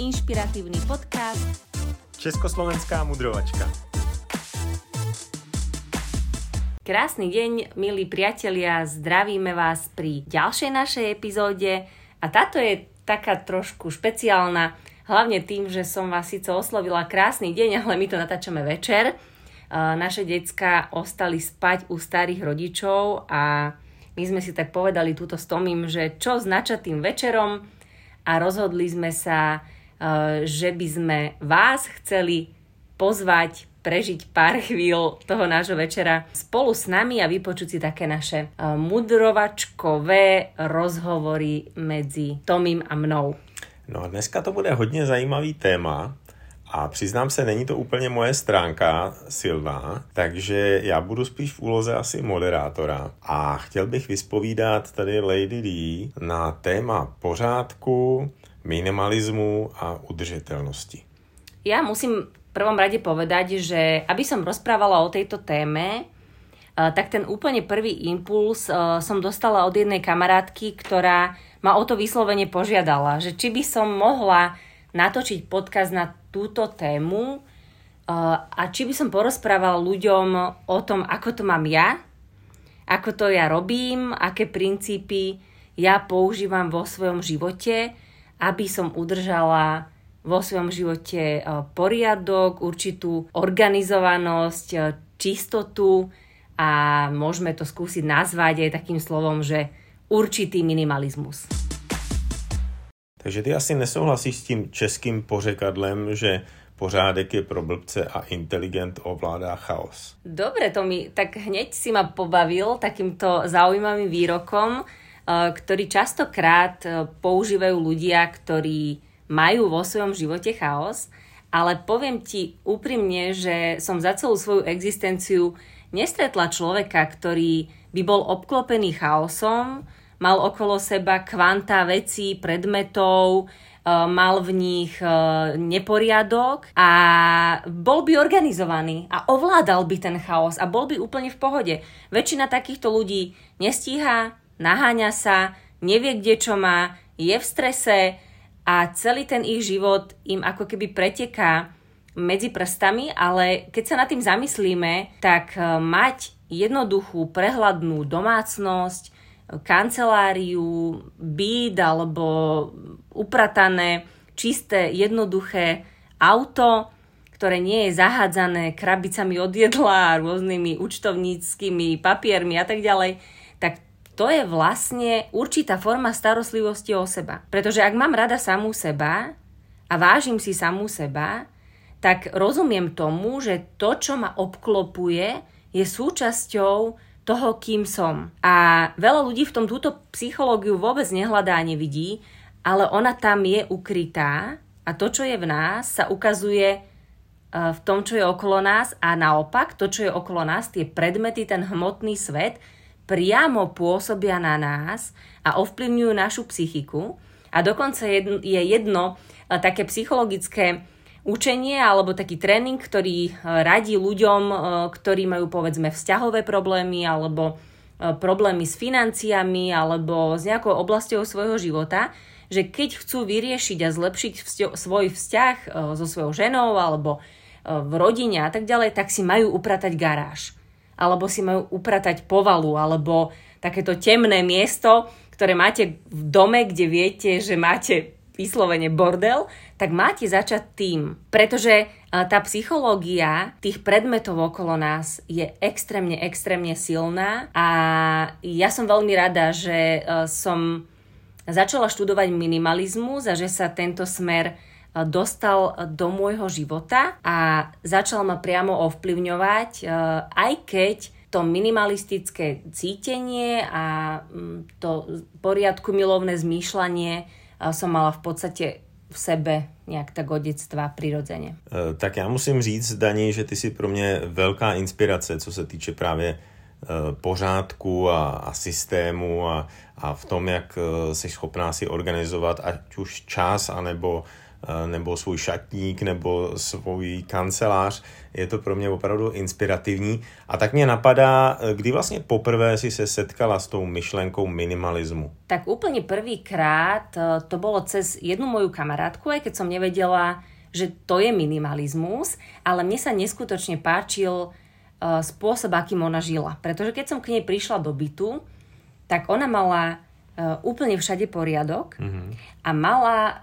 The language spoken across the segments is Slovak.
inšpiratívny podcast Československá mudrovačka. Krásny deň, milí priatelia, zdravíme vás pri ďalšej našej epizóde a táto je taká trošku špeciálna, hlavne tým, že som vás síce oslovila krásny deň, ale my to natáčame večer. Naše decka ostali spať u starých rodičov a my sme si tak povedali túto s Tomím, že čo s načatým večerom a rozhodli sme sa, že by sme vás chceli pozvať prežiť pár chvíľ toho nášho večera spolu s nami a vypočuť si také naše e, mudrovačkové rozhovory medzi Tomím a mnou. No a dneska to bude hodně zajímavý téma, a přiznám se, není to úplně moje stránka silná, takže já budu spíš v úloze asi moderátora. A chtěl bych vyspovídat tady Lady D na téma pořádku, minimalizmu a udržitelnosti. Ja musím prvom rade povedať, že aby som rozprávala o tejto téme, eh, tak ten úplne prvý impuls eh, som dostala od jednej kamarátky, ktorá ma o to vyslovene požiadala, že či by som mohla natočiť podcast na túto tému eh, a či by som porozprávala ľuďom o tom, ako to mám ja, ako to ja robím, aké princípy ja používam vo svojom živote, aby som udržala vo svojom živote e, poriadok, určitú organizovanosť, e, čistotu a môžeme to skúsiť nazvať aj takým slovom, že určitý minimalizmus. Takže ty asi nesouhlasíš s tím českým pořekadlem, že pořádek je pro blbce a inteligent ovládá chaos. Dobre, to mi tak hneď si ma pobavil takýmto zaujímavým výrokom, ktorý častokrát používajú ľudia, ktorí majú vo svojom živote chaos, ale poviem ti úprimne, že som za celú svoju existenciu nestretla človeka, ktorý by bol obklopený chaosom, mal okolo seba kvanta vecí, predmetov, e, mal v nich neporiadok a bol by organizovaný a ovládal by ten chaos a bol by úplne v pohode. Väčšina takýchto ľudí nestíha, naháňa sa, nevie, kde čo má, je v strese, a celý ten ich život im ako keby preteká medzi prstami, ale keď sa nad tým zamyslíme, tak e, mať jednoduchú, prehľadnú domácnosť, kanceláriu, byt alebo upratané, čisté, jednoduché auto, ktoré nie je zahádzané krabicami od jedla, rôznymi účtovníckými papiermi a tak ďalej, to je vlastne určitá forma starostlivosti o seba. Pretože ak mám rada samú seba a vážim si samú seba, tak rozumiem tomu, že to, čo ma obklopuje, je súčasťou toho, kým som. A veľa ľudí v tom túto psychológiu vôbec nehľadá a nevidí, ale ona tam je ukrytá a to, čo je v nás, sa ukazuje e, v tom, čo je okolo nás a naopak, to, čo je okolo nás, tie predmety, ten hmotný svet, priamo pôsobia na nás a ovplyvňujú našu psychiku. A dokonca je jedno e, také psychologické učenie alebo taký tréning, ktorý e, radí ľuďom, e, ktorí majú povedzme vzťahové problémy alebo problémy s financiami alebo s nejakou oblasťou svojho života, že keď chcú vyriešiť a zlepšiť svoj vzťah so svojou ženou alebo v rodine a tak ďalej, tak si majú upratať garáž alebo si majú upratať povalu, alebo takéto temné miesto, ktoré máte v dome, kde viete, že máte vyslovene bordel, tak máte začať tým. Pretože tá psychológia tých predmetov okolo nás je extrémne, extrémne silná a ja som veľmi rada, že som začala študovať minimalizmus a že sa tento smer dostal do môjho života a začal ma priamo ovplyvňovať, e, aj keď to minimalistické cítenie a mm, to poriadku milovné zmýšľanie e, som mala v podstate v sebe nějak tak od dětstva přirozeně. E, tak já musím říct, Dani, že ty si pro mě velká inspirace, co se týče právě pořádku a, a systému a, a v tom, jak jsi schopná si organizovat ať už čas, anebo nebo svůj šatník, nebo svůj kancelář. Je to pro mě opravdu inspirativní. A tak mě napadá, kdy vlastně poprvé si se setkala s tou myšlenkou minimalismu? Tak úplně prvýkrát to bylo cez jednu moju kamarátku, aj keď som nevedela, že to je minimalizmus, ale mne sa neskutočne páčil spôsob, akým ona žila. Pretože keď som k nej prišla do bytu, tak ona mala úplne všade poriadok mm-hmm. A mala uh,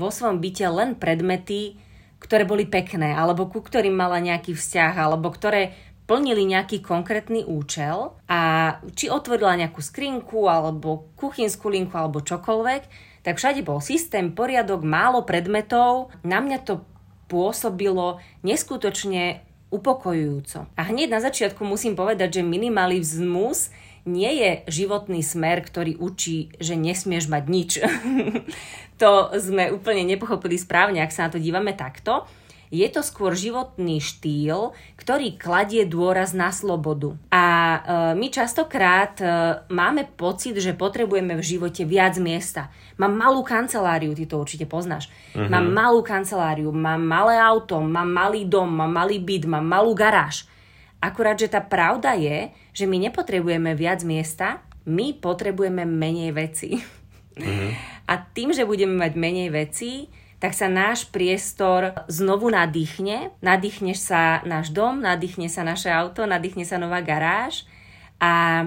vo svojom byte len predmety, ktoré boli pekné, alebo ku ktorým mala nejaký vzťah, alebo ktoré plnili nejaký konkrétny účel a či otvorila nejakú skrinku, alebo kuchynskú linku, alebo čokoľvek, tak všade bol systém, poriadok, málo predmetov. Na mňa to pôsobilo neskutočne upokojujúco. A hneď na začiatku musím povedať, že minimalizmus nie je životný smer, ktorý učí, že nesmieš mať nič. to sme úplne nepochopili správne, ak sa na to dívame takto je to skôr životný štýl, ktorý kladie dôraz na slobodu. A e, my častokrát e, máme pocit, že potrebujeme v živote viac miesta. Mám malú kanceláriu, ty to určite poznáš. Uh-huh. Mám malú kanceláriu, mám malé auto, mám malý dom, mám malý byt, mám malú garáž. Akurát, že tá pravda je, že my nepotrebujeme viac miesta, my potrebujeme menej veci. Uh-huh. A tým, že budeme mať menej veci, tak sa náš priestor znovu nadýchne. Nadýchne sa náš dom, nadýchne sa naše auto, nadýchne sa nová garáž. A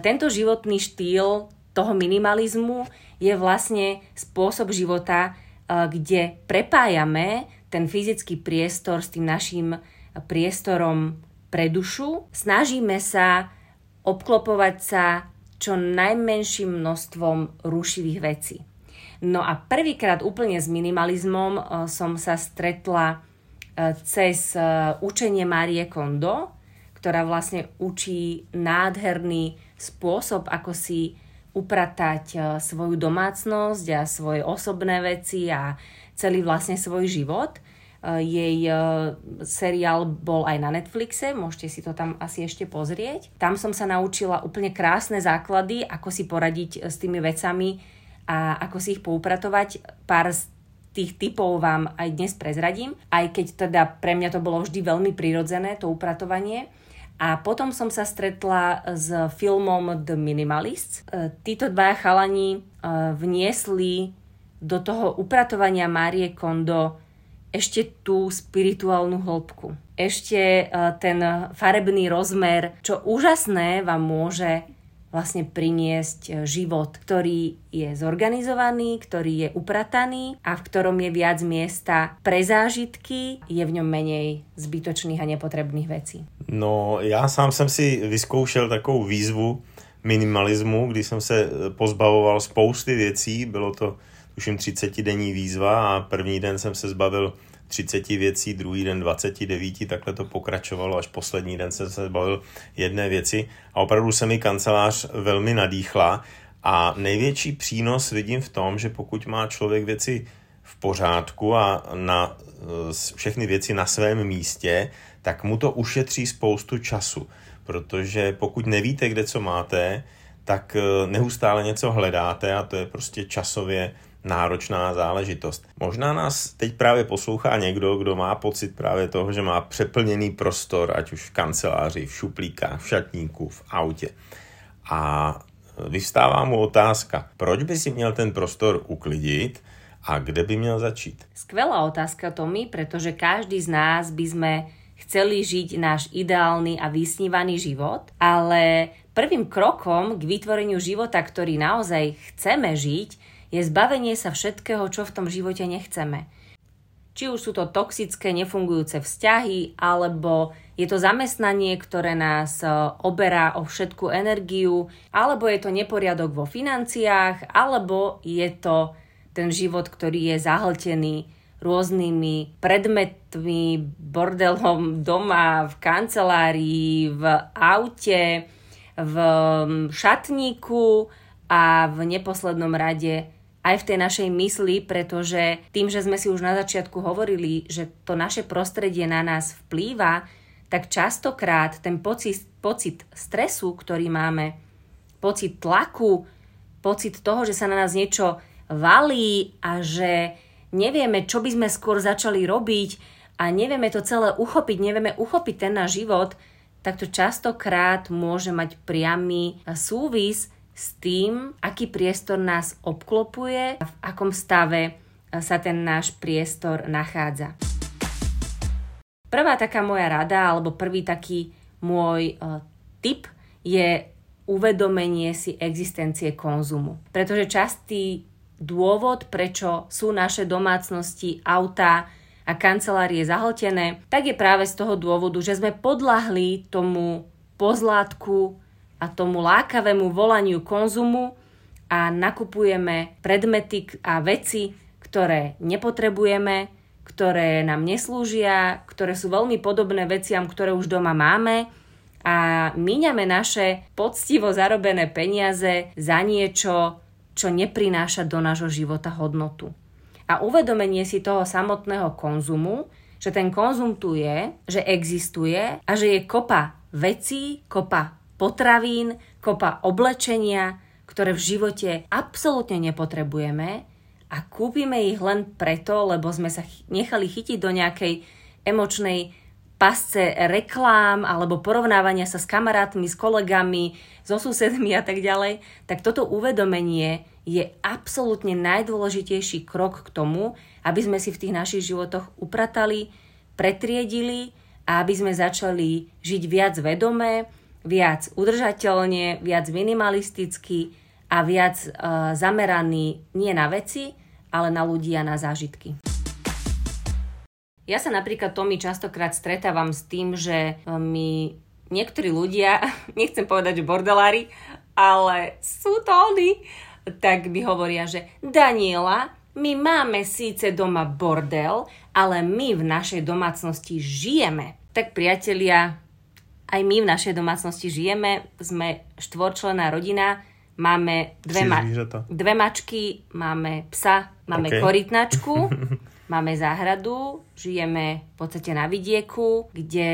tento životný štýl toho minimalizmu je vlastne spôsob života, e, kde prepájame ten fyzický priestor s tým našim priestorom pre dušu. Snažíme sa obklopovať sa čo najmenším množstvom rušivých vecí. No a prvýkrát úplne s minimalizmom uh, som sa stretla uh, cez uh, učenie Marie Kondo, ktorá vlastne učí nádherný spôsob, ako si upratať svoju domácnosť a svoje osobné veci a celý vlastne svoj život. Jej seriál bol aj na Netflixe, môžete si to tam asi ešte pozrieť. Tam som sa naučila úplne krásne základy, ako si poradiť s tými vecami, a ako si ich poupratovať. Pár z tých typov vám aj dnes prezradím, aj keď teda pre mňa to bolo vždy veľmi prirodzené, to upratovanie. A potom som sa stretla s filmom The Minimalists. Títo dvaja chalani vniesli do toho upratovania Márie Kondo ešte tú spirituálnu hĺbku. Ešte e, ten farebný rozmer, čo úžasné vám môže vlastne priniesť e, život, ktorý je zorganizovaný, ktorý je uprataný a v ktorom je viac miesta pre zážitky, je v ňom menej zbytočných a nepotrebných vecí. No, já sám jsem si vyzkoušel takovou výzvu minimalismu, kdy jsem se e, pozbavoval spousty věcí, bylo to tuším 30 denní výzva a první den jsem se zbavil 30 věcí, druhý den 29, takhle to pokračovalo, až poslední den jsem se bavil jedné věci. A opravdu se mi kancelář velmi nadýchla. A největší přínos vidím v tom, že pokud má člověk věci v pořádku a na všechny věci na svém místě, tak mu to ušetří spoustu času, protože pokud nevíte, kde co máte, tak eh, neustále něco hledáte a to je prostě časově náročná záležitost. Možná nás teď právě poslouchá někdo, kdo má pocit právě toho, že má přeplněný prostor, ať už v kanceláři, v šuplíkách, v šatníku, v autě. A vyvstává mu otázka, proč by si měl ten prostor uklidit a kde by měl začít? Skvelá otázka, Tomi, pretože každý z nás by sme chceli žiť náš ideálny a vysnívaný život, ale prvým krokom k vytvoreniu života, ktorý naozaj chceme žiť, je zbavenie sa všetkého, čo v tom živote nechceme. Či už sú to toxické, nefungujúce vzťahy, alebo je to zamestnanie, ktoré nás e, oberá o všetku energiu, alebo je to neporiadok vo financiách, alebo je to ten život, ktorý je zahltený rôznymi predmetmi, bordelom doma, v kancelárii, v aute, v šatníku a v neposlednom rade aj v tej našej mysli, pretože tým, že sme si už na začiatku hovorili, že to naše prostredie na nás vplýva, tak častokrát ten pocit, pocit stresu, ktorý máme, pocit tlaku, pocit toho, že sa na nás niečo valí a že nevieme, čo by sme skôr začali robiť a nevieme to celé uchopiť, nevieme uchopiť ten náš život, tak to častokrát môže mať priamy súvis s tým, aký priestor nás obklopuje a v akom stave sa ten náš priestor nachádza. Prvá taká moja rada, alebo prvý taký môj uh, tip je uvedomenie si existencie konzumu. Pretože častý dôvod, prečo sú naše domácnosti, auta a kancelárie zahltené, tak je práve z toho dôvodu, že sme podľahli tomu pozlátku a tomu lákavému volaniu konzumu a nakupujeme predmety a veci, ktoré nepotrebujeme, ktoré nám neslúžia, ktoré sú veľmi podobné veciam, ktoré už doma máme a míňame naše poctivo zarobené peniaze za niečo, čo neprináša do nášho života hodnotu. A uvedomenie si toho samotného konzumu, že ten konzum tu je, že existuje a že je kopa vecí, kopa potravín, kopa oblečenia, ktoré v živote absolútne nepotrebujeme a kúpime ich len preto, lebo sme sa nechali chytiť do nejakej emočnej pasce reklám alebo porovnávania sa s kamarátmi, s kolegami, so susedmi a tak ďalej, tak toto uvedomenie je absolútne najdôležitejší krok k tomu, aby sme si v tých našich životoch upratali, pretriedili a aby sme začali žiť viac vedomé, viac udržateľne, viac minimalisticky a viac uh, zameraný nie na veci, ale na ľudí a na zážitky. Ja sa napríklad Tomi častokrát stretávam s tým, že e, mi niektorí ľudia, nechcem povedať, že bordelári, ale sú to oni, tak mi hovoria, že Daniela, my máme síce doma bordel, ale my v našej domácnosti žijeme. Tak priatelia, aj my v našej domácnosti žijeme, sme štvorčlená rodina, máme dve, ma- dve mačky, máme psa, máme okay. korytnačku, máme záhradu, žijeme v podstate na vidieku, kde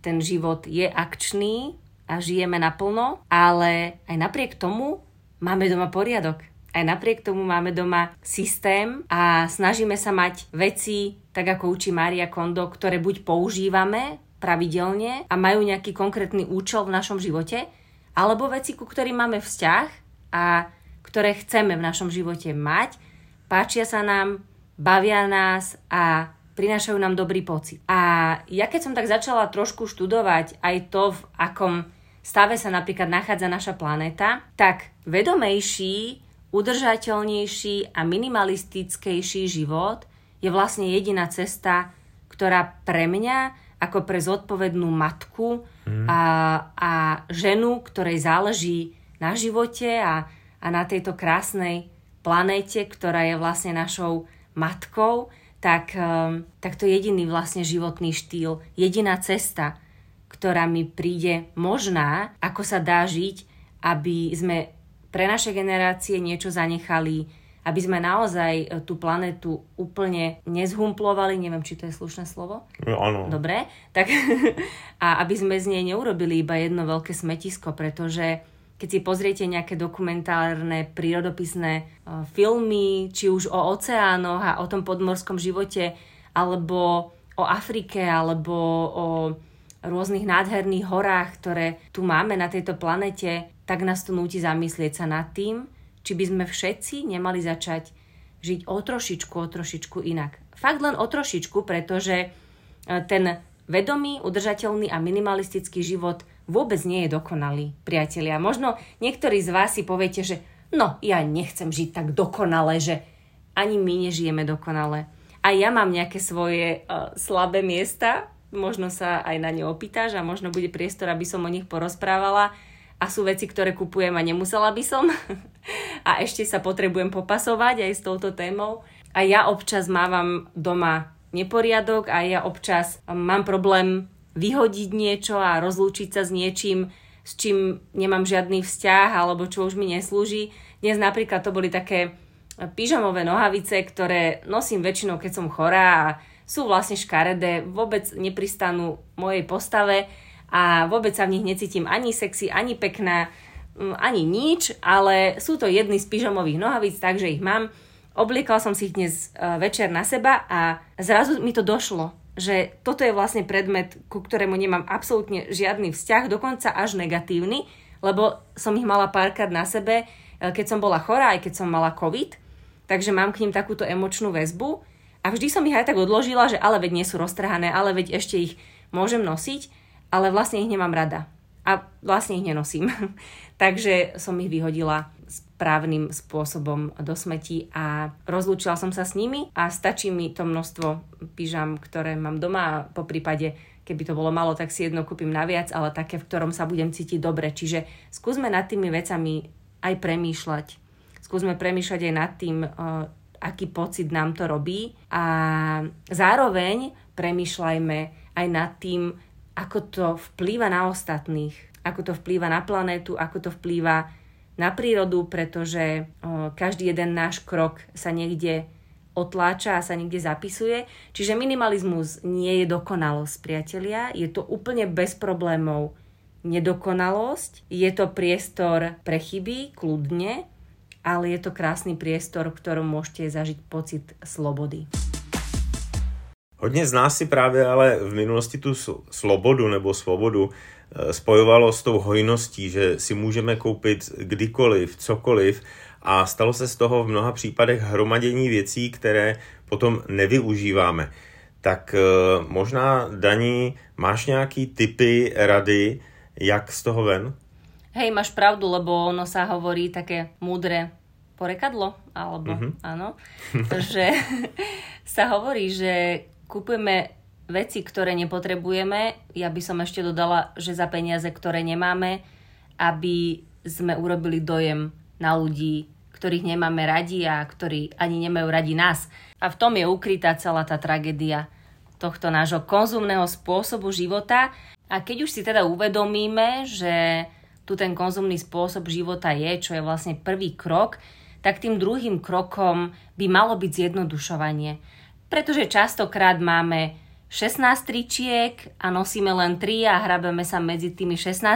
ten život je akčný a žijeme naplno, ale aj napriek tomu máme doma poriadok. Aj napriek tomu máme doma systém a snažíme sa mať veci, tak ako učí Maria Kondo, ktoré buď používame pravidelne a majú nejaký konkrétny účel v našom živote, alebo veci, ku ktorým máme vzťah a ktoré chceme v našom živote mať, páčia sa nám, bavia nás a prinášajú nám dobrý pocit. A ja keď som tak začala trošku študovať aj to, v akom stave sa napríklad nachádza naša planéta, tak vedomejší, udržateľnejší a minimalistickejší život je vlastne jediná cesta, ktorá pre mňa ako pre zodpovednú matku mm. a, a ženu, ktorej záleží na živote a, a na tejto krásnej planéte, ktorá je vlastne našou matkou, tak, um, tak to je jediný vlastne životný štýl, jediná cesta, ktorá mi príde možná, ako sa dá žiť, aby sme pre naše generácie niečo zanechali, aby sme naozaj e, tú planetu úplne nezhumplovali, neviem, či to je slušné slovo. No, áno. Dobre, tak a aby sme z nej neurobili iba jedno veľké smetisko, pretože keď si pozriete nejaké dokumentárne, prírodopisné uh, filmy, či už o oceánoch a o tom podmorskom živote, alebo o Afrike, alebo o rôznych nádherných horách, ktoré tu máme na tejto planete, tak nás to núti zamyslieť sa nad tým, či by sme všetci nemali začať žiť o trošičku, o trošičku inak. Fakt len o trošičku, pretože e, ten vedomý, udržateľný a minimalistický život vôbec nie je dokonalý, priatelia. Možno niektorí z vás si poviete, že no, ja nechcem žiť tak dokonale, že ani my nežijeme dokonale. A ja mám nejaké svoje uh, slabé miesta, možno sa aj na ne opýtaš a možno bude priestor, aby som o nich porozprávala a sú veci, ktoré kupujem a nemusela by som a ešte sa potrebujem popasovať aj s touto témou. A ja občas mávam doma neporiadok a ja občas mám problém vyhodiť niečo a rozlúčiť sa s niečím, s čím nemám žiadny vzťah alebo čo už mi neslúži. Dnes napríklad to boli také pyžamové nohavice, ktoré nosím väčšinou, keď som chorá a sú vlastne škaredé, vôbec nepristanú mojej postave a vôbec sa v nich necítim ani sexy, ani pekná, ani nič, ale sú to jedny z pyžamových nohavíc, takže ich mám. Obliekala som si ich dnes uh, večer na seba a zrazu mi to došlo, že toto je vlastne predmet, ku ktorému nemám absolútne žiadny vzťah, dokonca až negatívny, lebo som ich mala párkrát na sebe, uh, keď som bola chorá, aj keď som mala COVID, takže mám k ním takúto emočnú väzbu. A vždy som ich aj tak odložila, že ale veď nie sú roztrhané, ale veď ešte ich môžem nosiť, ale vlastne ich nemám rada a vlastne ich nenosím. Takže som ich vyhodila správnym spôsobom do smeti a rozlúčila som sa s nimi a stačí mi to množstvo pyžam, ktoré mám doma a po prípade keby to bolo malo, tak si jedno kúpim naviac, ale také, v ktorom sa budem cítiť dobre. Čiže skúsme nad tými vecami aj premýšľať. Skúsme premýšľať aj nad tým, aký pocit nám to robí a zároveň premýšľajme aj nad tým, ako to vplýva na ostatných, ako to vplýva na planétu, ako to vplýva na prírodu, pretože o, každý jeden náš krok sa niekde otláča a sa niekde zapisuje. Čiže minimalizmus nie je dokonalosť, priatelia. Je to úplne bez problémov nedokonalosť. Je to priestor pre chyby, kľudne, ale je to krásny priestor, v ktorom môžete zažiť pocit slobody. Hodně z nás si právě ale v minulosti tu slobodu nebo svobodu eh, spojovalo s tou hojností, že si můžeme koupit kdykoliv, cokoliv a stalo se z toho v mnoha případech hromadění věcí, které potom nevyužíváme. Tak eh, možná, Daní, máš nějaký typy, rady, jak z toho ven? Hej, máš pravdu, lebo ono sa hovorí také múdre porekadlo, alebo mm-hmm. áno, že sa hovorí, že kupujeme veci, ktoré nepotrebujeme. Ja by som ešte dodala, že za peniaze, ktoré nemáme, aby sme urobili dojem na ľudí, ktorých nemáme radi a ktorí ani nemajú radi nás. A v tom je ukrytá celá tá tragédia tohto nášho konzumného spôsobu života. A keď už si teda uvedomíme, že tu ten konzumný spôsob života je, čo je vlastne prvý krok, tak tým druhým krokom by malo byť zjednodušovanie pretože častokrát máme 16 tričiek a nosíme len 3 a hrabeme sa medzi tými 16,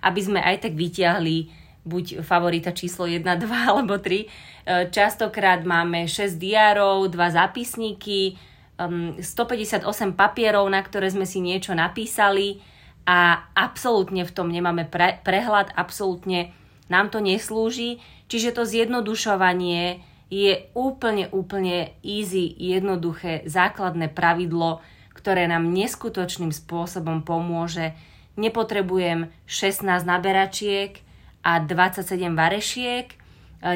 aby sme aj tak vyťahli buď favorita číslo 1, 2 alebo 3. E, častokrát máme 6 diárov, 2 zápisníky, 158 papierov, na ktoré sme si niečo napísali a absolútne v tom nemáme pre, prehľad, absolútne nám to neslúži. Čiže to zjednodušovanie je úplne, úplne easy, jednoduché, základné pravidlo, ktoré nám neskutočným spôsobom pomôže. Nepotrebujem 16 naberačiek a 27 varešiek, e,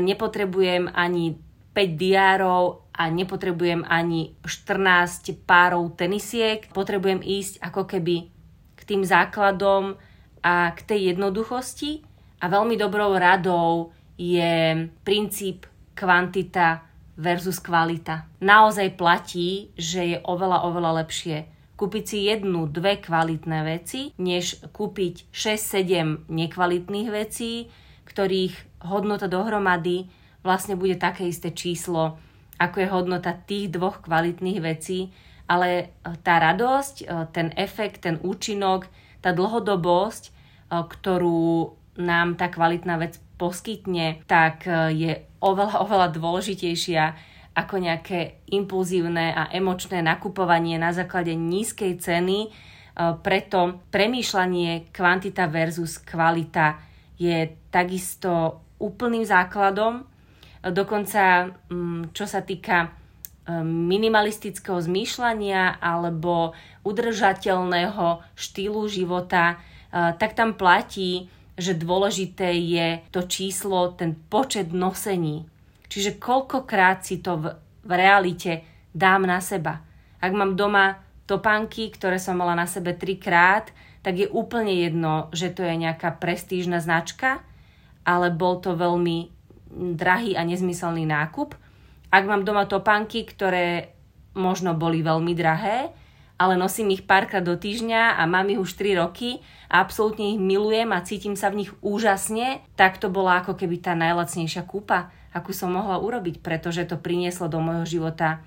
nepotrebujem ani 5 diárov a nepotrebujem ani 14 párov tenisiek. Potrebujem ísť ako keby k tým základom a k tej jednoduchosti. A veľmi dobrou radou je princíp kvantita versus kvalita. Naozaj platí, že je oveľa, oveľa lepšie kúpiť si jednu, dve kvalitné veci, než kúpiť 6-7 nekvalitných vecí, ktorých hodnota dohromady vlastne bude také isté číslo, ako je hodnota tých dvoch kvalitných vecí, ale tá radosť, ten efekt, ten účinok, tá dlhodobosť, ktorú nám tá kvalitná vec poskytne, tak je oveľa, oveľa dôležitejšia ako nejaké impulzívne a emočné nakupovanie na základe nízkej ceny. E, preto premýšľanie kvantita versus kvalita je takisto úplným základom. E, dokonca, mm, čo sa týka e, minimalistického zmýšľania alebo udržateľného štýlu života, tak tam platí, že dôležité je to číslo, ten počet nosení. Čiže koľkokrát si to v, v realite dám na seba. Ak mám doma topánky, ktoré som mala na sebe trikrát, tak je úplne jedno, že to je nejaká prestížna značka, ale bol to veľmi drahý a nezmyselný nákup. Ak mám doma topánky, ktoré možno boli veľmi drahé, ale nosím ich párkrát do týždňa a mám ich už 3 roky a absolútne ich milujem a cítim sa v nich úžasne, tak to bola ako keby tá najlacnejšia kúpa, akú som mohla urobiť, pretože to prinieslo do môjho života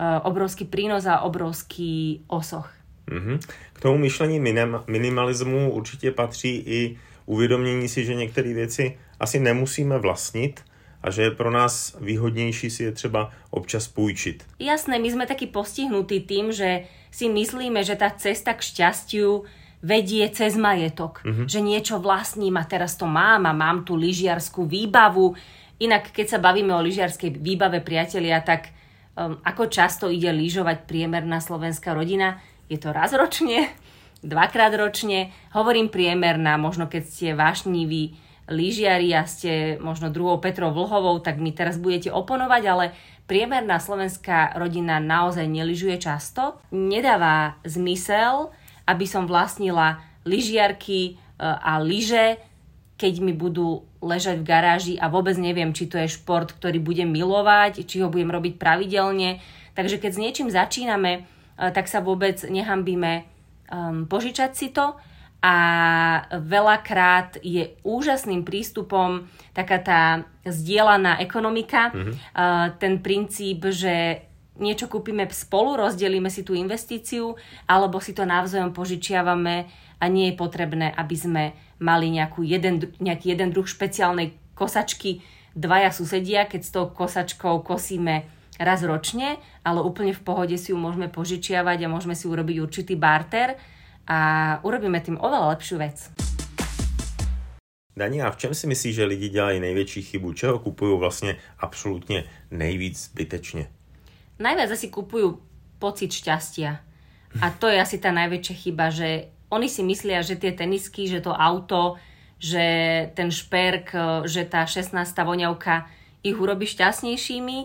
e, obrovský prínos a obrovský osoch. Mm-hmm. K tomu myšlení minim, minimalismu určitě patří i uvědomění si, že některé věci asi nemusíme vlastnit, a že je pro nás výhodnější si je třeba občas půjčit. Jasné, my sme takí postihnutí tým, že si myslíme, že tá cesta k šťastiu vedie cez majetok. Mm-hmm. Že niečo vlastním a teraz to mám a mám tu lyžiarskú výbavu. Inak, keď sa bavíme o lyžiarskej výbave, priatelia, tak um, ako často ide lyžovať priemerná slovenská rodina? Je to raz ročne? Dvakrát ročne? Hovorím priemerná, možno keď ste vášniví lyžiari a ste možno druhou Petrou Vlhovou, tak mi teraz budete oponovať, ale priemerná slovenská rodina naozaj neližuje často. Nedáva zmysel, aby som vlastnila lyžiarky e, a lyže, keď mi budú ležať v garáži a vôbec neviem, či to je šport, ktorý budem milovať, či ho budem robiť pravidelne. Takže keď s niečím začíname, e, tak sa vôbec nehambíme um, požičať si to a veľakrát je úžasným prístupom taká tá zdieľaná ekonomika, mm-hmm. uh, ten princíp, že niečo kúpime spolu, rozdelíme si tú investíciu, alebo si to navzájom požičiavame a nie je potrebné, aby sme mali nejakú jeden, nejaký jeden druh špeciálnej kosačky, dvaja susedia, keď s tou kosačkou kosíme raz ročne, ale úplne v pohode si ju môžeme požičiavať a môžeme si urobiť určitý barter a urobíme tým oveľa lepšiu vec. Dani, a v čem si myslíš, že lidi dělají největší chybu? Čeho kupují vlastně absolutně nejvíc zbytečně? najviac asi kupujú pocit šťastia. A to je asi tá najväčšia chyba, že oni si myslia, že tie tenisky, že to auto, že ten šperk, že tá 16. voňavka ich urobí šťastnejšími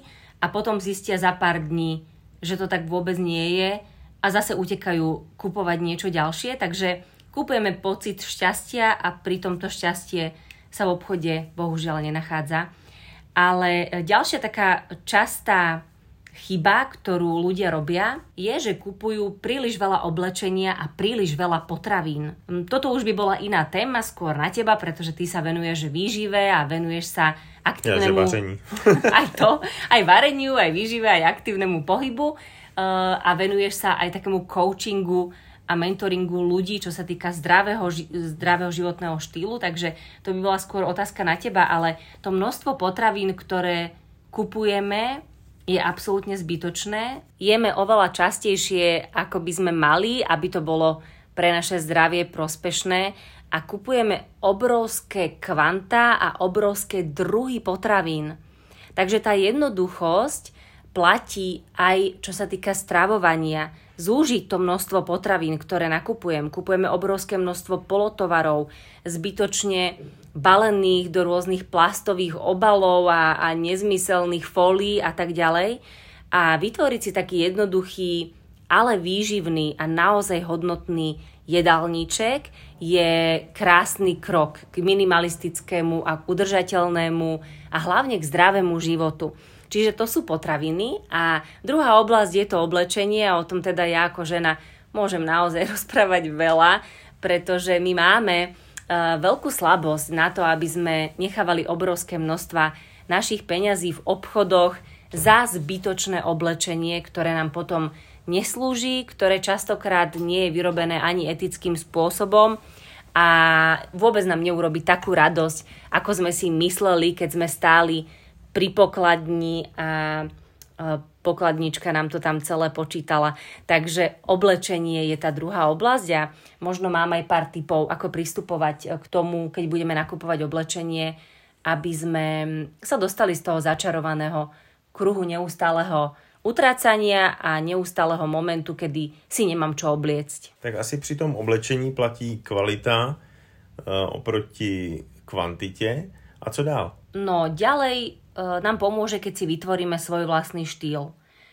a potom zistia za pár dní, že to tak vôbec nie je a zase utekajú kupovať niečo ďalšie. Takže kupujeme pocit šťastia a pri tomto šťastie sa v obchode bohužiaľ nenachádza. Ale ďalšia taká častá chyba, ktorú ľudia robia, je, že kupujú príliš veľa oblečenia a príliš veľa potravín. Hm, toto už by bola iná téma, skôr na teba, pretože ty sa venuješ výžive a venuješ sa aktívnemu... Ja, aj to, aj vareniu, aj výžive, aj aktívnemu pohybu a venuješ sa aj takému coachingu a mentoringu ľudí, čo sa týka zdravého, zdravého životného štýlu, takže to by bola skôr otázka na teba, ale to množstvo potravín, ktoré kupujeme je absolútne zbytočné. Jeme oveľa častejšie, ako by sme mali, aby to bolo pre naše zdravie prospešné a kupujeme obrovské kvanta a obrovské druhy potravín. Takže tá jednoduchosť platí aj čo sa týka stravovania. Zúžiť to množstvo potravín, ktoré nakupujem. Kupujeme obrovské množstvo polotovarov, zbytočne balených do rôznych plastových obalov a, a nezmyselných fólií a tak ďalej. A vytvoriť si taký jednoduchý, ale výživný a naozaj hodnotný jedálniček je krásny krok k minimalistickému a k udržateľnému a hlavne k zdravému životu. Čiže to sú potraviny a druhá oblasť je to oblečenie a o tom teda ja ako žena môžem naozaj rozprávať veľa, pretože my máme Eh, veľkú slabosť na to, aby sme nechávali obrovské množstva našich peňazí v obchodoch za zbytočné oblečenie, ktoré nám potom neslúži, ktoré častokrát nie je vyrobené ani etickým spôsobom a vôbec nám neurobi takú radosť, ako sme si mysleli, keď sme stáli pri pokladni a eh, pokladnička nám to tam celé počítala. Takže oblečenie je tá druhá oblasť a možno mám aj pár tipov, ako pristupovať k tomu, keď budeme nakupovať oblečenie, aby sme sa dostali z toho začarovaného kruhu neustáleho utrácania a neustáleho momentu, kedy si nemám čo obliecť. Tak asi pri tom oblečení platí kvalita uh, oproti kvantite. A co dál? No ďalej E, nám pomôže, keď si vytvoríme svoj vlastný štýl.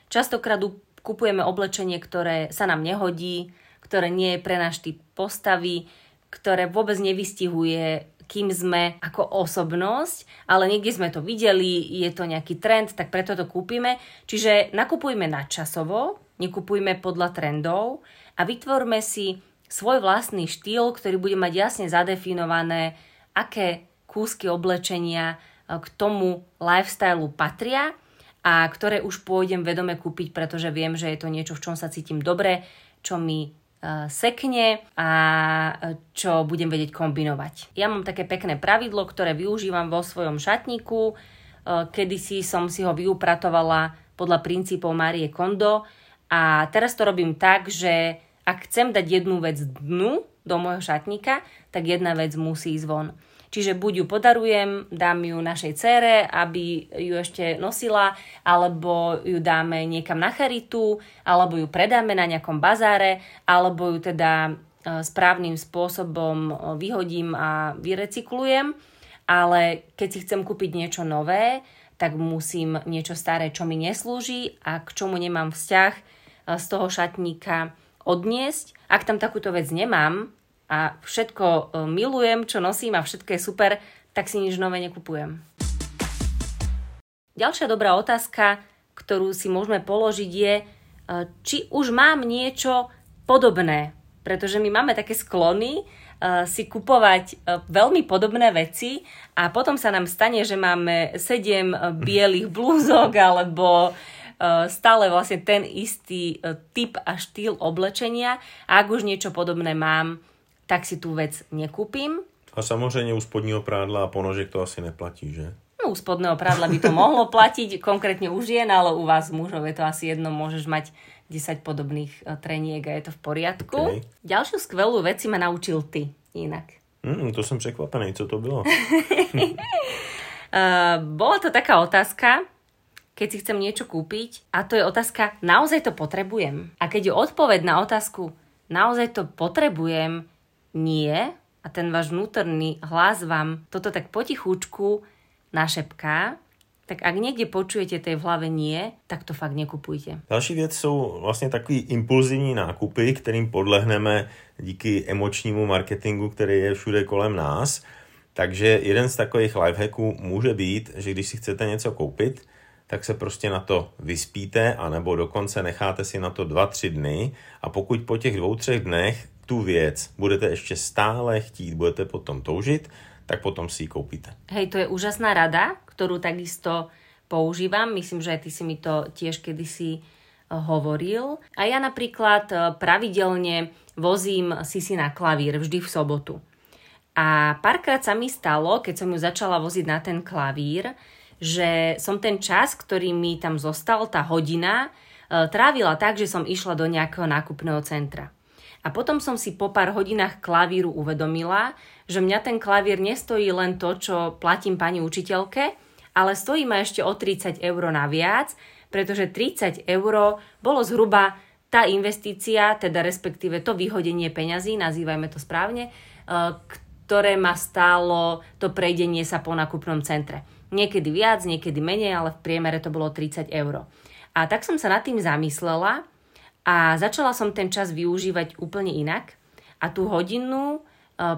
Častokrát kupujeme oblečenie, ktoré sa nám nehodí, ktoré nie je pre náš typ postavy, ktoré vôbec nevystihuje, kým sme ako osobnosť, ale niekde sme to videli, je to nejaký trend, tak preto to kúpime. Čiže nakupujme nadčasovo, nekupujme podľa trendov a vytvorme si svoj vlastný štýl, ktorý bude mať jasne zadefinované, aké kúsky oblečenia k tomu lifestylu patria a ktoré už pôjdem vedome kúpiť, pretože viem, že je to niečo, v čom sa cítim dobre, čo mi e, sekne a e, čo budem vedieť kombinovať. Ja mám také pekné pravidlo, ktoré využívam vo svojom šatníku. kedysi som si ho vyupratovala podľa princípov Marie Kondo a teraz to robím tak, že ak chcem dať jednu vec dnu do môjho šatníka, tak jedna vec musí ísť von. Čiže buď ju podarujem, dám ju našej cére, aby ju ešte nosila, alebo ju dáme niekam na charitu, alebo ju predáme na nejakom bazáre, alebo ju teda e, správnym spôsobom e, vyhodím a vyrecyklujem. Ale keď si chcem kúpiť niečo nové, tak musím niečo staré, čo mi neslúži a k čomu nemám vzťah e, z toho šatníka odniesť. Ak tam takúto vec nemám, a všetko e, milujem, čo nosím a všetko je super, tak si nič nové nekupujem. Ďalšia dobrá otázka, ktorú si môžeme položiť je, e, či už mám niečo podobné. Pretože my máme také sklony uh, si kupovať veľmi podobné veci a potom sa nám stane, že máme sedem bielých blúzok alebo stále vlastne ten istý typ a štýl oblečenia. A ak už niečo podobné mám, tak si tú vec nekúpim. A samozrejme u spodního prádla a ponožek to asi neplatí, že? No, u spodného prádla by to mohlo platiť, konkrétne u žien, ale u vás mužov je to asi jedno, môžeš mať 10 podobných e, treniek a je to v poriadku. Okay. Ďalšiu skvelú vec si ma naučil ty inak. Mm, to som překvapený, co to bylo? uh, bola to taká otázka, keď si chcem niečo kúpiť a to je otázka, naozaj to potrebujem? A keď je odpoveď na otázku, naozaj to potrebujem, nie a ten váš vnútorný hlas vám toto tak potichúčku našepká, tak ak niekde počujete tej v hlave nie, tak to fakt nekupujte. Další věc jsou vlastně takový impulzivní nákupy, kterým podlehneme díky emočnímu marketingu, který je všude kolem nás. Takže jeden z takových lifehacků může být, že když si chcete něco koupit, tak se prostě na to vyspíte, anebo dokonce necháte si na to 2-3 dny a pokud po těch dvou, třech dnech tu věc budete ještě stále chtít, budete potom toužit, tak potom si ji koupíte. Hej, to je úžasná rada, ktorú takisto používam. Myslím, že aj ty si mi to tiež kedysi e, hovoril. A ja napríklad e, pravidelne vozím Sisi na klavír vždy v sobotu. A párkrát sa mi stalo, keď som ju začala voziť na ten klavír, že som ten čas, ktorý mi tam zostal, tá hodina, e, trávila tak, že som išla do nejakého nákupného centra. A potom som si po pár hodinách klavíru uvedomila, že mňa ten klavír nestojí len to, čo platím pani učiteľke, ale stojí ma ešte o 30 eur naviac, pretože 30 eur bolo zhruba tá investícia, teda respektíve to vyhodenie peňazí, nazývajme to správne, e, ktoré ma stálo to prejdenie sa po nákupnom centre. Niekedy viac, niekedy menej, ale v priemere to bolo 30 eur. A tak som sa nad tým zamyslela a začala som ten čas využívať úplne inak. A tú hodinu e,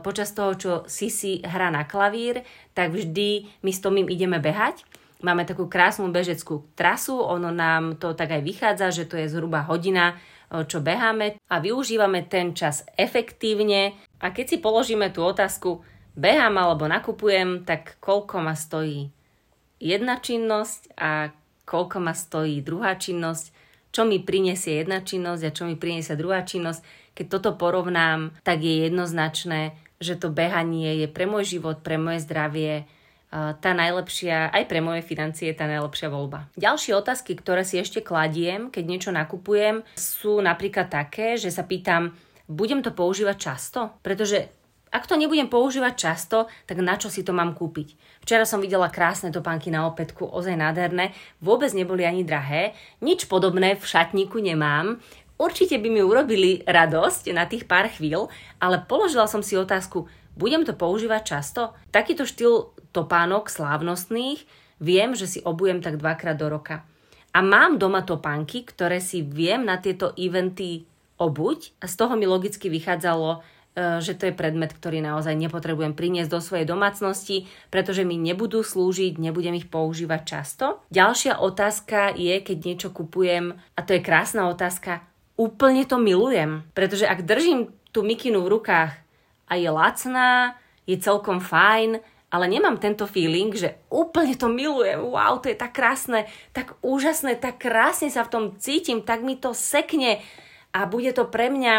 počas toho, čo Sisi hrá na klavír, tak vždy my s Tomým ideme behať. Máme takú krásnu bežeckú trasu, ono nám to tak aj vychádza, že to je zhruba hodina, e, čo beháme a využívame ten čas efektívne. A keď si položíme tú otázku, behám alebo nakupujem, tak koľko ma stojí jedna činnosť a koľko ma stojí druhá činnosť, čo mi prinesie jedna činnosť a čo mi prinesie druhá činnosť. Keď toto porovnám, tak je jednoznačné, že to behanie je pre môj život, pre moje zdravie tá najlepšia, aj pre moje financie, tá najlepšia voľba. Ďalšie otázky, ktoré si ešte kladiem, keď niečo nakupujem, sú napríklad také, že sa pýtam, budem to používať často? Pretože ak to nebudem používať často, tak na čo si to mám kúpiť? Včera som videla krásne topánky na opätku, ozaj nádherné, vôbec neboli ani drahé, nič podobné v šatníku nemám, určite by mi urobili radosť na tých pár chvíľ, ale položila som si otázku, budem to používať často? Takýto štýl topánok slávnostných viem, že si obujem tak dvakrát do roka. A mám doma topánky, ktoré si viem na tieto eventy obuť a z toho mi logicky vychádzalo, že to je predmet, ktorý naozaj nepotrebujem priniesť do svojej domácnosti, pretože mi nebudú slúžiť, nebudem ich používať často. Ďalšia otázka je, keď niečo kupujem, a to je krásna otázka, úplne to milujem. Pretože ak držím tú mikinu v rukách a je lacná, je celkom fajn, ale nemám tento feeling, že úplne to milujem, wow, to je tak krásne, tak úžasné, tak krásne sa v tom cítim, tak mi to sekne a bude to pre mňa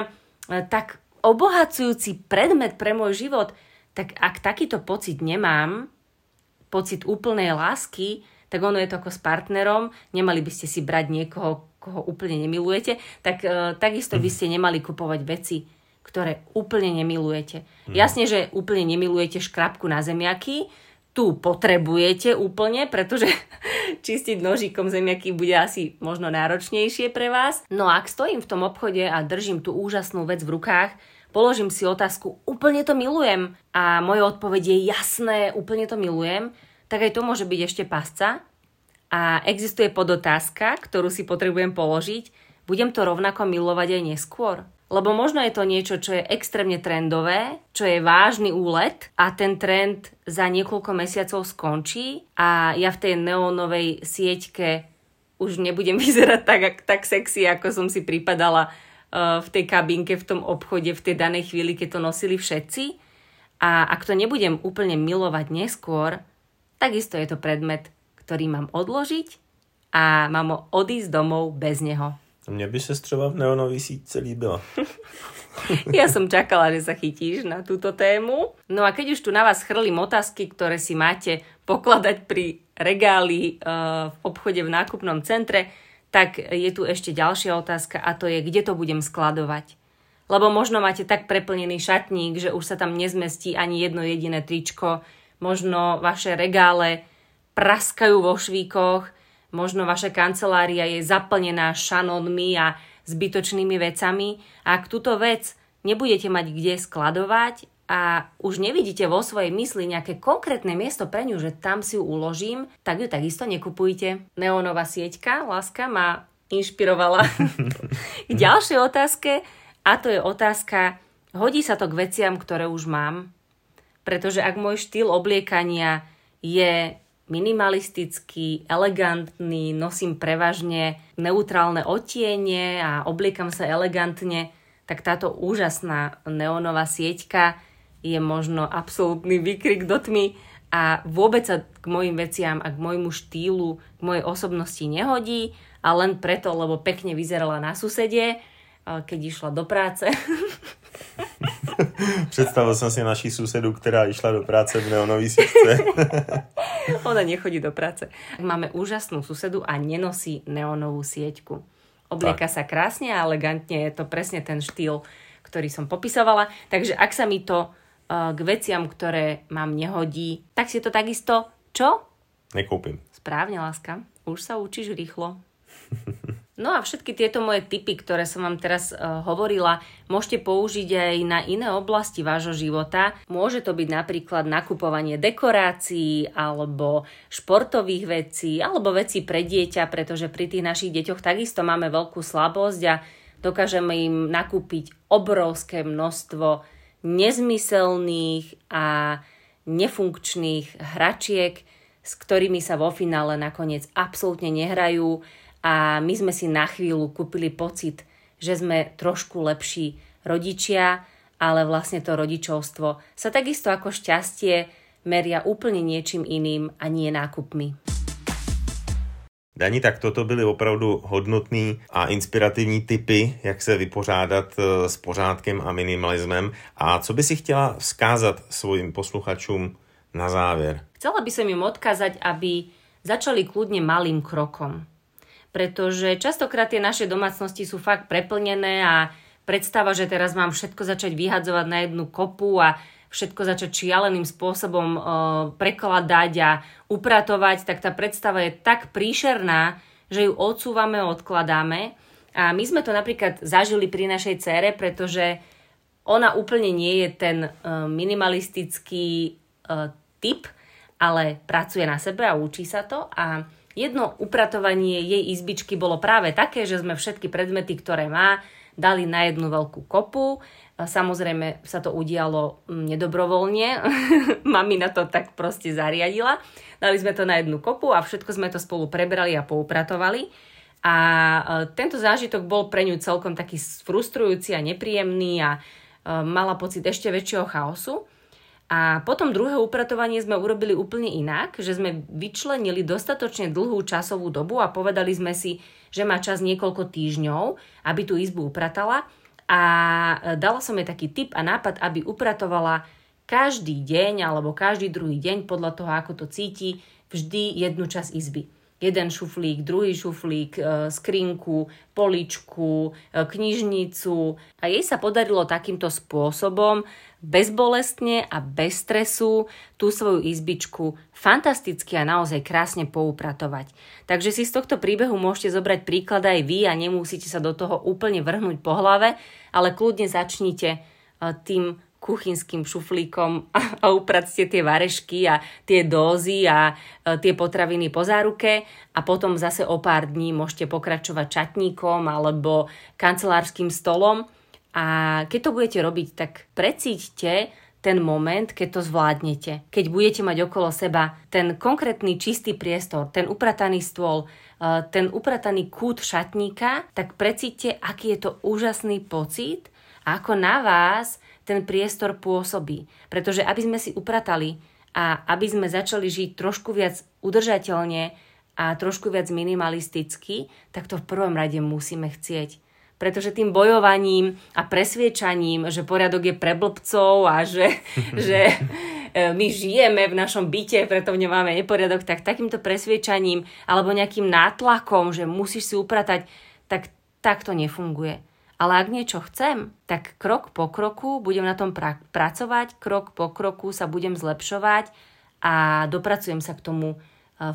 e, tak obohacujúci predmet pre môj život, tak ak takýto pocit nemám, pocit úplnej lásky, tak ono je to ako s partnerom. Nemali by ste si brať niekoho, koho úplne nemilujete, tak uh, takisto by ste nemali kupovať veci, ktoré úplne nemilujete. Mm. Jasne, že úplne nemilujete škrabku na zemiaky, tu potrebujete úplne, pretože čistiť nožikom zemiaky bude asi možno náročnejšie pre vás. No a ak stojím v tom obchode a držím tú úžasnú vec v rukách, položím si otázku, úplne to milujem a moja odpoveď je jasné, úplne to milujem, tak aj to môže byť ešte pasca. A existuje podotázka, ktorú si potrebujem položiť, budem to rovnako milovať aj neskôr? Lebo možno je to niečo, čo je extrémne trendové, čo je vážny úlet a ten trend za niekoľko mesiacov skončí a ja v tej neónovej sieťke už nebudem vyzerať tak, tak sexy, ako som si pripadala v tej kabinke, v tom obchode, v tej danej chvíli, keď to nosili všetci. A ak to nebudem úplne milovať neskôr, takisto je to predmet, ktorý mám odložiť a mám odísť domov bez neho. Mne by sa třeba v neonový síťce líbila. ja som čakala, že sa chytíš na túto tému. No a keď už tu na vás chrlím otázky, ktoré si máte pokladať pri regáli uh, v obchode v nákupnom centre, tak je tu ešte ďalšia otázka a to je, kde to budem skladovať. Lebo možno máte tak preplnený šatník, že už sa tam nezmestí ani jedno jediné tričko, možno vaše regále praskajú vo švíkoch, možno vaša kancelária je zaplnená šanonmi a zbytočnými vecami. A ak túto vec nebudete mať kde skladovať a už nevidíte vo svojej mysli nejaké konkrétne miesto pre ňu, že tam si ju uložím, tak ju takisto nekupujte. Neonová sieťka, láska, ma inšpirovala k ďalšej otázke a to je otázka, hodí sa to k veciam, ktoré už mám? Pretože ak môj štýl obliekania je minimalistický, elegantný, nosím prevažne neutrálne otiene a obliekam sa elegantne, tak táto úžasná neonová sieťka je možno absolútny výkrik do tmy a vôbec sa k mojim veciam a k môjmu štýlu, k mojej osobnosti nehodí a len preto, lebo pekne vyzerala na susede, keď išla do práce. Představil jsem si naší susedu, která išla do práce v neonový sítce. Ona nechodí do práce. Máme úžasnú susedu a nenosí neonovú sieťku. Oblieka tak. sa krásne a elegantne, je to presne ten štýl, ktorý som popisovala. Takže ak sa mi to k veciam, ktoré mám, nehodí, tak si to takisto, čo? Nekúpim. Správne, láska. Už sa učíš rýchlo. No a všetky tieto moje tipy, ktoré som vám teraz uh, hovorila, môžete použiť aj na iné oblasti vášho života. Môže to byť napríklad nakupovanie dekorácií alebo športových vecí alebo vecí pre dieťa, pretože pri tých našich deťoch takisto máme veľkú slabosť a dokážeme im nakúpiť obrovské množstvo nezmyselných a nefunkčných hračiek, s ktorými sa vo finále nakoniec absolútne nehrajú a my sme si na chvíľu kúpili pocit, že sme trošku lepší rodičia, ale vlastne to rodičovstvo sa takisto ako šťastie meria úplne niečím iným a nie nákupmi. Dani, tak toto byly opravdu hodnotný a inspirativní typy, jak se vypořádat eh, s pořádkem a minimalismem. A co by si chtěla vzkázat svojim posluchačům na závěr? Chcela by som im odkázať, aby začali kľudne malým krokom pretože častokrát tie naše domácnosti sú fakt preplnené a predstava, že teraz mám všetko začať vyhadzovať na jednu kopu a všetko začať šialeným spôsobom e, prekladať a upratovať, tak tá predstava je tak príšerná, že ju odsúvame, odkladáme. A my sme to napríklad zažili pri našej cére, pretože ona úplne nie je ten e, minimalistický e, typ, ale pracuje na sebe a učí sa to a Jedno upratovanie jej izbičky bolo práve také, že sme všetky predmety, ktoré má, dali na jednu veľkú kopu. Samozrejme sa to udialo mm, nedobrovoľne. Mami na to tak proste zariadila. Dali sme to na jednu kopu a všetko sme to spolu prebrali a poupratovali. A e, tento zážitok bol pre ňu celkom taký frustrujúci a nepríjemný a e, mala pocit ešte väčšieho chaosu. A potom druhé upratovanie sme urobili úplne inak, že sme vyčlenili dostatočne dlhú časovú dobu a povedali sme si, že má čas niekoľko týždňov, aby tú izbu upratala a dala som jej taký tip a nápad, aby upratovala každý deň alebo každý druhý deň podľa toho, ako to cíti, vždy jednu časť izby jeden šuflík, druhý šuflík, e, skrinku, poličku, e, knižnicu. A jej sa podarilo takýmto spôsobom bezbolestne a bez stresu tú svoju izbičku fantasticky a naozaj krásne poupratovať. Takže si z tohto príbehu môžete zobrať príklad aj vy a nemusíte sa do toho úplne vrhnúť po hlave, ale kľudne začnite e, tým kuchynským šuflíkom a, upracte tie varešky a tie dózy a, a tie potraviny po záruke a potom zase o pár dní môžete pokračovať čatníkom alebo kancelárským stolom a keď to budete robiť, tak precíťte ten moment, keď to zvládnete. Keď budete mať okolo seba ten konkrétny čistý priestor, ten uprataný stôl, ten uprataný kút šatníka, tak precíťte, aký je to úžasný pocit a ako na vás ten priestor pôsobí. Pretože aby sme si upratali a aby sme začali žiť trošku viac udržateľne a trošku viac minimalisticky, tak to v prvom rade musíme chcieť. Pretože tým bojovaním a presviečaním, že poriadok je pre blbcov a že, že e, my žijeme v našom byte, preto v ňom máme neporiadok, tak takýmto presviečaním alebo nejakým nátlakom, že musíš si upratať, tak tak to nefunguje. Ale ak niečo chcem, tak krok po kroku budem na tom pra- pracovať, krok po kroku sa budem zlepšovať a dopracujem sa k tomu e,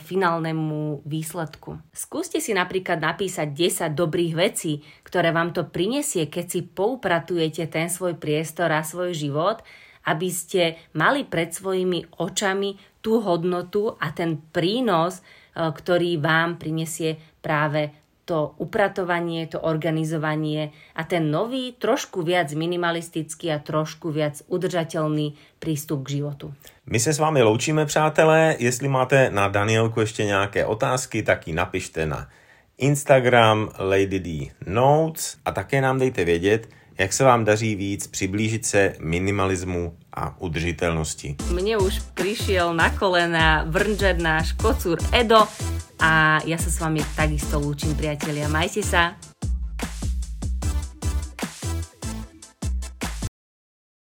finálnemu výsledku. Skúste si napríklad napísať 10 dobrých vecí, ktoré vám to prinesie, keď si poupratujete ten svoj priestor a svoj život, aby ste mali pred svojimi očami tú hodnotu a ten prínos, e, ktorý vám prinesie práve to upratovanie, to organizovanie a ten nový, trošku viac minimalistický a trošku viac udržateľný prístup k životu. My se s vámi loučíme, přátelé. Jestli máte na Danielku ještě nějaké otázky, tak ji napište na Instagram Lady D Notes a také nám dejte vědět, jak se vám daří víc přiblížit se minimalismu a udržitelnosti. Mne už prišiel na kolena vrnžet náš kocúr Edo a ja sa s vami takisto lúčim, priatelia. Majte sa.